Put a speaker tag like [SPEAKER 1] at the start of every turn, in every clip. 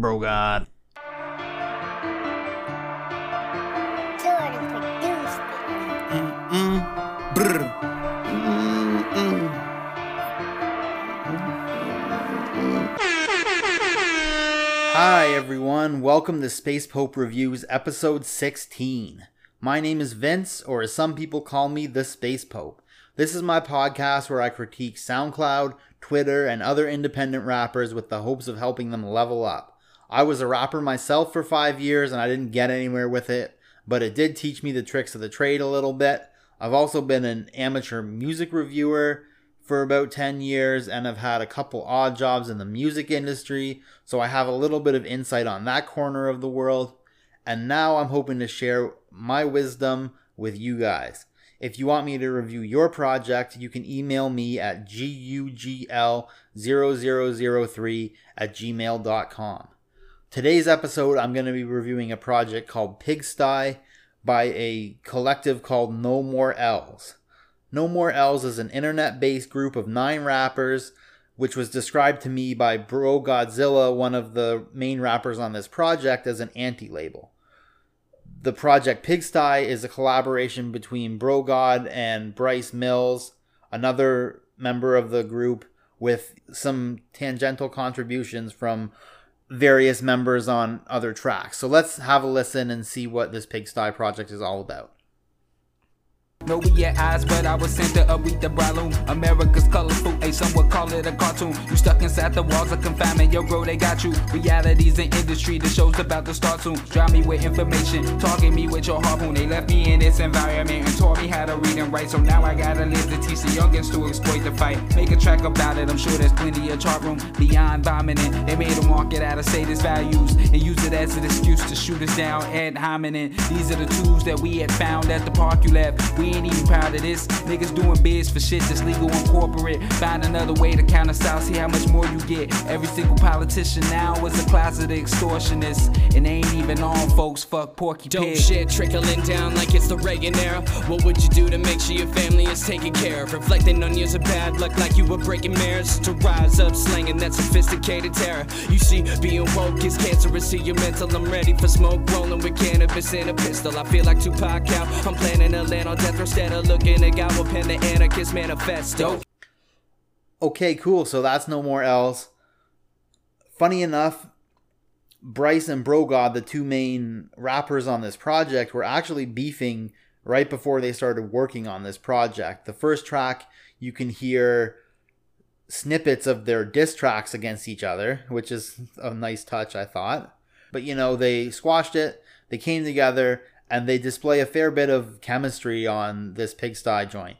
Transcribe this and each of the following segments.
[SPEAKER 1] Bro God.
[SPEAKER 2] Jordan produced it.
[SPEAKER 1] Hi everyone, welcome to Space Pope Reviews episode 16. My name is Vince, or as some people call me, the Space Pope. This is my podcast where I critique SoundCloud, Twitter, and other independent rappers with the hopes of helping them level up. I was a rapper myself for five years and I didn't get anywhere with it, but it did teach me the tricks of the trade a little bit. I've also been an amateur music reviewer for about 10 years and I've had a couple odd jobs in the music industry, so I have a little bit of insight on that corner of the world. And now I'm hoping to share my wisdom with you guys. If you want me to review your project, you can email me at gugl0003 at gmail.com. Today's episode, I'm going to be reviewing a project called Pigsty by a collective called No More L's. No More L's is an internet based group of nine rappers, which was described to me by Bro Godzilla, one of the main rappers on this project, as an anti label. The project Pigsty is a collaboration between Bro God and Bryce Mills, another member of the group, with some tangential contributions from various members on other tracks. So let's have a listen and see what this Pigsty project is all about.
[SPEAKER 3] No, we at eyes, but I was sent to upbeat the balloon. America's colorful, a some would call it a cartoon. You stuck inside the walls of confinement, yo, bro, they got you. Realities in industry, the show's about to start soon. Drown me with information, target me with your harpoon. They left me in this environment and taught me how to read and write. So now I gotta live to teach the youngins to exploit the fight. Make a track about it, I'm sure there's plenty of chart room beyond vomiting. They made a market out of status values and use it as an excuse to shoot us down ad hominem. These are the tools that we had found at the park you left. We ain't even proud of this. Niggas doing bids for shit that's legal and corporate. Find another way to counter style, see how much more you get. Every single politician now is a closet extortionist. And they ain't even all folks, fuck Porky
[SPEAKER 4] Dope
[SPEAKER 3] Pig.
[SPEAKER 4] shit trickling down like it's the Reagan era. What would you do to make sure your family is taken care of? Reflecting on years of bad luck like you were breaking mirrors. To rise up, slanging that sophisticated terror. You see, being woke is cancerous to your mental. I'm ready for smoke, rolling with cannabis and a pistol. I feel like Tupac out. I'm planning to land on death instead of looking at God will pen the anarchist manifesto.
[SPEAKER 1] Okay, cool. So that's no more L's. Funny enough, Bryce and Brogod, the two main rappers on this project, were actually beefing right before they started working on this project. The first track, you can hear snippets of their diss tracks against each other, which is a nice touch, I thought. But you know, they squashed it, they came together, and they display a fair bit of chemistry on this pigsty joint.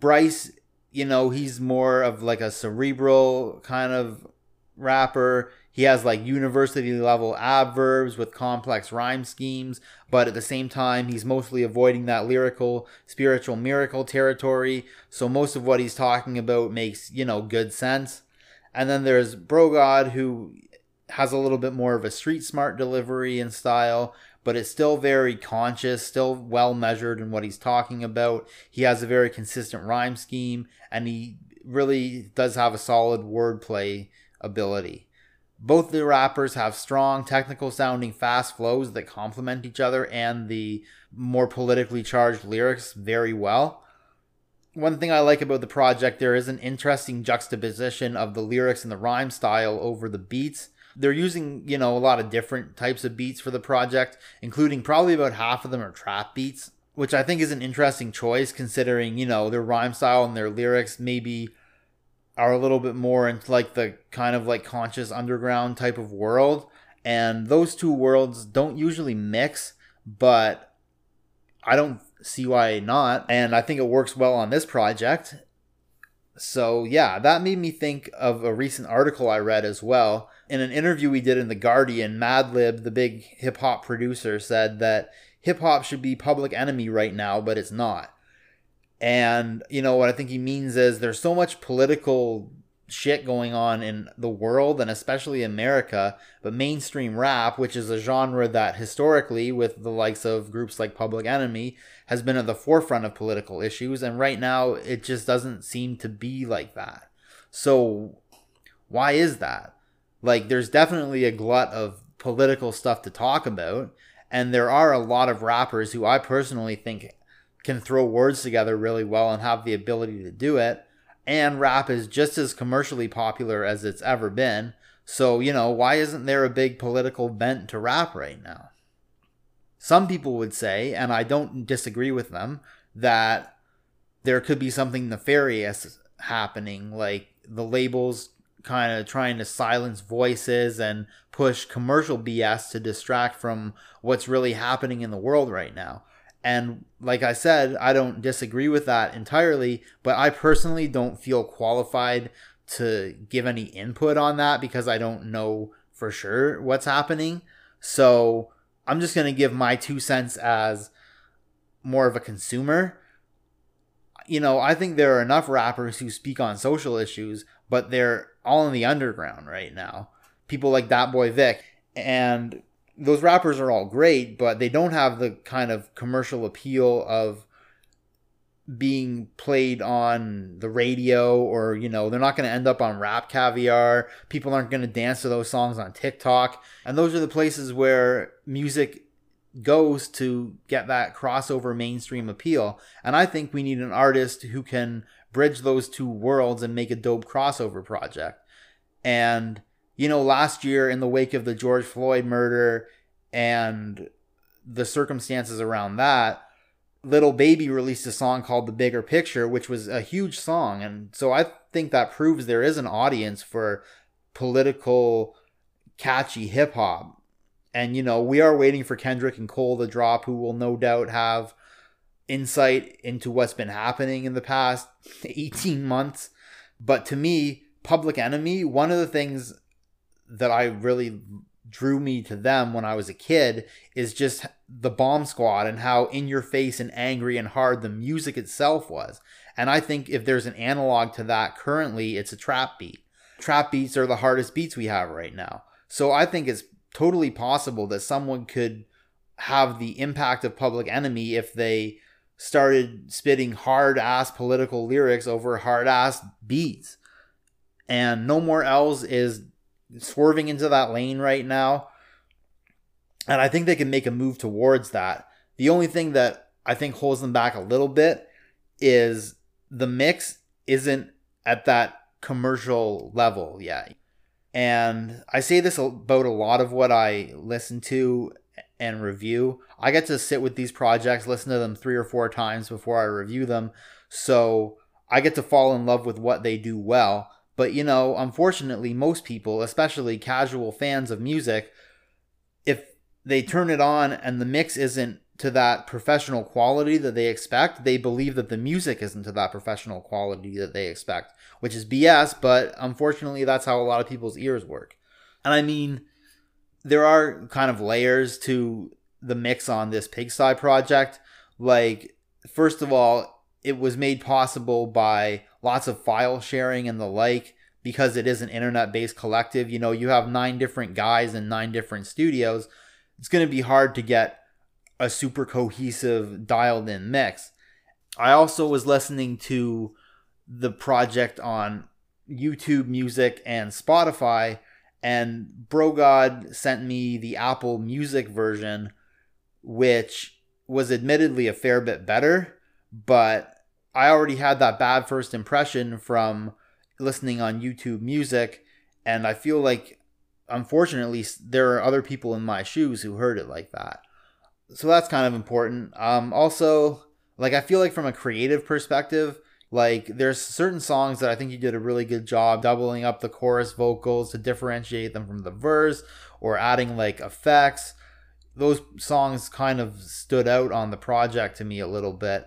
[SPEAKER 1] Bryce, you know, he's more of like a cerebral kind of rapper. He has like university level adverbs with complex rhyme schemes, but at the same time, he's mostly avoiding that lyrical, spiritual miracle territory. So most of what he's talking about makes, you know, good sense. And then there's Brogod, who has a little bit more of a street smart delivery and style, but it's still very conscious, still well measured in what he's talking about. He has a very consistent rhyme scheme, and he really does have a solid wordplay ability. Both the rappers have strong, technical sounding, fast flows that complement each other and the more politically charged lyrics very well. One thing I like about the project, there is an interesting juxtaposition of the lyrics and the rhyme style over the beats. They're using, you know, a lot of different types of beats for the project, including probably about half of them are trap beats, which I think is an interesting choice considering, you know, their rhyme style and their lyrics maybe are a little bit more into like the kind of like conscious underground type of world. And those two worlds don't usually mix, but I don't see why not. And I think it works well on this project. So, yeah, that made me think of a recent article I read as well. In an interview we did in The Guardian, Madlib, the big hip hop producer, said that hip hop should be public enemy right now, but it's not. And, you know, what I think he means is there's so much political shit going on in the world and especially America, but mainstream rap, which is a genre that historically, with the likes of groups like Public Enemy, has been at the forefront of political issues, and right now it just doesn't seem to be like that. So, why is that? Like, there's definitely a glut of political stuff to talk about. And there are a lot of rappers who I personally think can throw words together really well and have the ability to do it. And rap is just as commercially popular as it's ever been. So, you know, why isn't there a big political bent to rap right now? Some people would say, and I don't disagree with them, that there could be something nefarious happening, like the labels kind of trying to silence voices and push commercial BS to distract from what's really happening in the world right now. And like I said, I don't disagree with that entirely, but I personally don't feel qualified to give any input on that because I don't know for sure what's happening. So I'm just going to give my two cents as more of a consumer. You know, I think there are enough rappers who speak on social issues, but they're all in the underground right now. People like Dat Boy Vic. And those rappers are all great, but they don't have the kind of commercial appeal of being played on the radio or you know they're not going to end up on rap caviar people aren't going to dance to those songs on tiktok and those are the places where music goes to get that crossover mainstream appeal and i think we need an artist who can bridge those two worlds and make a dope crossover project and you know last year in the wake of the george floyd murder and the circumstances around that Lil Baby released a song called The Bigger Picture, which was a huge song. And so I think that proves there is an audience for political, catchy hip hop. And, you know, we are waiting for Kendrick and Cole to drop, who will no doubt have insight into what's been happening in the past 18 months. But to me, Public Enemy, one of the things that I really drew me to them when I was a kid is just the Bomb Squad and how in your face and angry and hard the music itself was. And I think if there's an analog to that currently, it's a trap beat. Trap beats are the hardest beats we have right now. So I think it's totally possible that someone could have the impact of Public Enemy if they started spitting hard ass political lyrics over hard ass beats. And No More L's is swerving into that lane right now. And I think they can make a move towards that. The only thing that I think holds them back a little bit is the mix isn't at that commercial level yet. And I say this about a lot of what I listen to and review. I get to sit with these projects, listen to them three or four times before I review them. So I get to fall in love with what they do well. But you know, unfortunately, most people, especially casual fans of music, if they turn it on and the mix isn't to that professional quality that they expect, they believe that the music isn't to that professional quality that they expect, which is BS, but unfortunately, that's how a lot of people's ears work. And I mean, there are kind of layers to the mix on this Pigsty project. Like, first of all, it was made possible by lots of file sharing and the like because it is an internet based collective. You know, you have nine different guys in nine different studios. It's going to be hard to get a super cohesive, dialed in mix. I also was listening to the project on YouTube Music and Spotify, and Brogod sent me the Apple Music version, which was admittedly a fair bit better, but I already had that bad first impression from listening on YouTube music, and I feel like, unfortunately, there are other people in my shoes who heard it like that. So that's kind of important. Um, also, like I feel like from a creative perspective, like there's certain songs that I think you did a really good job doubling up the chorus vocals to differentiate them from the verse, or adding like effects. Those songs kind of stood out on the project to me a little bit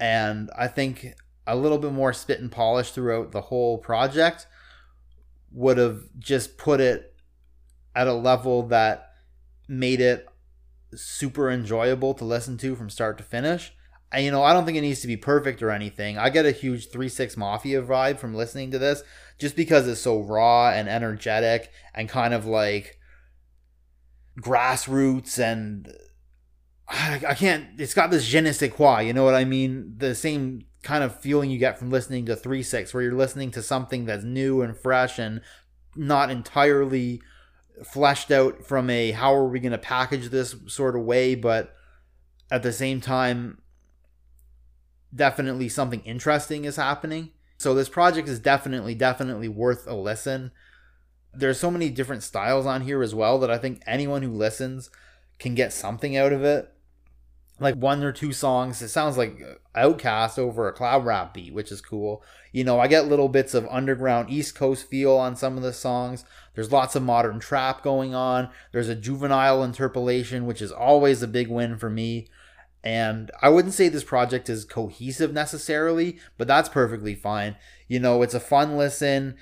[SPEAKER 1] and I think a little bit more spit and polish throughout the whole project would have just put it at a level that made it super enjoyable to listen to from start to finish. And, you know, I don't think it needs to be perfect or anything. I get a huge 3 6 Mafia vibe from listening to this just because it's so raw and energetic and kind of like grassroots and I, I can't. It's got this je ne sais quoi. You know what I mean? The same kind of feeling you get from listening to Three Six, where you're listening to something that's new and fresh and not entirely fleshed out from a how are we going to package this sort of way, but at the same time, definitely something interesting is happening. So this project is definitely, definitely worth a listen. There's so many different styles on here as well that I think anyone who listens can get something out of it. Like one or two songs, it sounds like OutKast over a cloud rap beat, which is cool. You know, I get little bits of underground East Coast feel on some of the songs. There's lots of modern trap going on. There's a juvenile interpolation, which is always a big win for me. And I wouldn't say this project is cohesive necessarily, but that's perfectly fine. You know, it's a fun listen,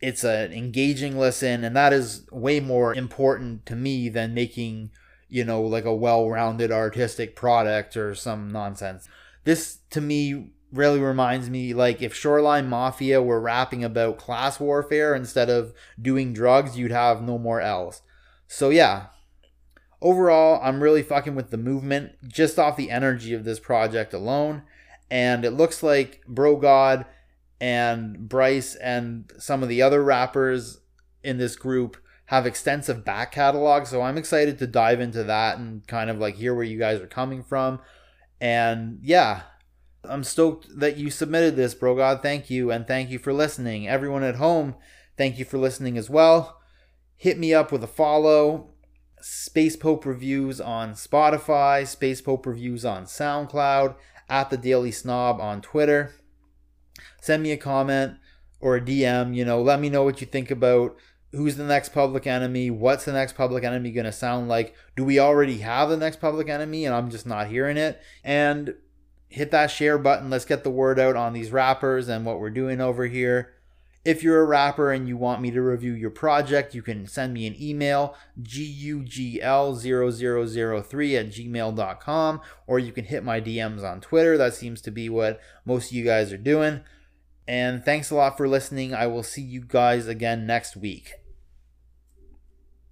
[SPEAKER 1] it's an engaging listen, and that is way more important to me than making, you know, like a well rounded artistic product or some nonsense. This to me really reminds me like if Shoreline Mafia were rapping about class warfare instead of doing drugs, you'd have no more L's. So yeah, overall, I'm really fucking with the movement just off the energy of this project alone. And it looks like Bro God and Bryce and some of the other rappers in this group have extensive back catalogs. So I'm excited to dive into that and kind of like hear where you guys are coming from. And yeah, I'm stoked that you submitted this, Bro God. Thank you. And thank you for listening. Everyone at home, thank you for listening as well. Hit me up with a follow Space Pope Reviews on Spotify, Space Pope Reviews on SoundCloud, at the Daily Snob on Twitter. Send me a comment or a DM. You know, let me know what you think about who's the next public enemy, what's the next public enemy going to sound like. Do we already have the next public enemy and I'm just not hearing it? And hit that share button. Let's get the word out on these rappers and what we're doing over here. If you're a rapper and you want me to review your project, you can send me an email, gugl0003 at gmail.com, or you can hit my DMs on Twitter. That seems to be what most of you guys are doing. And thanks a lot for listening. I will see you guys again next week.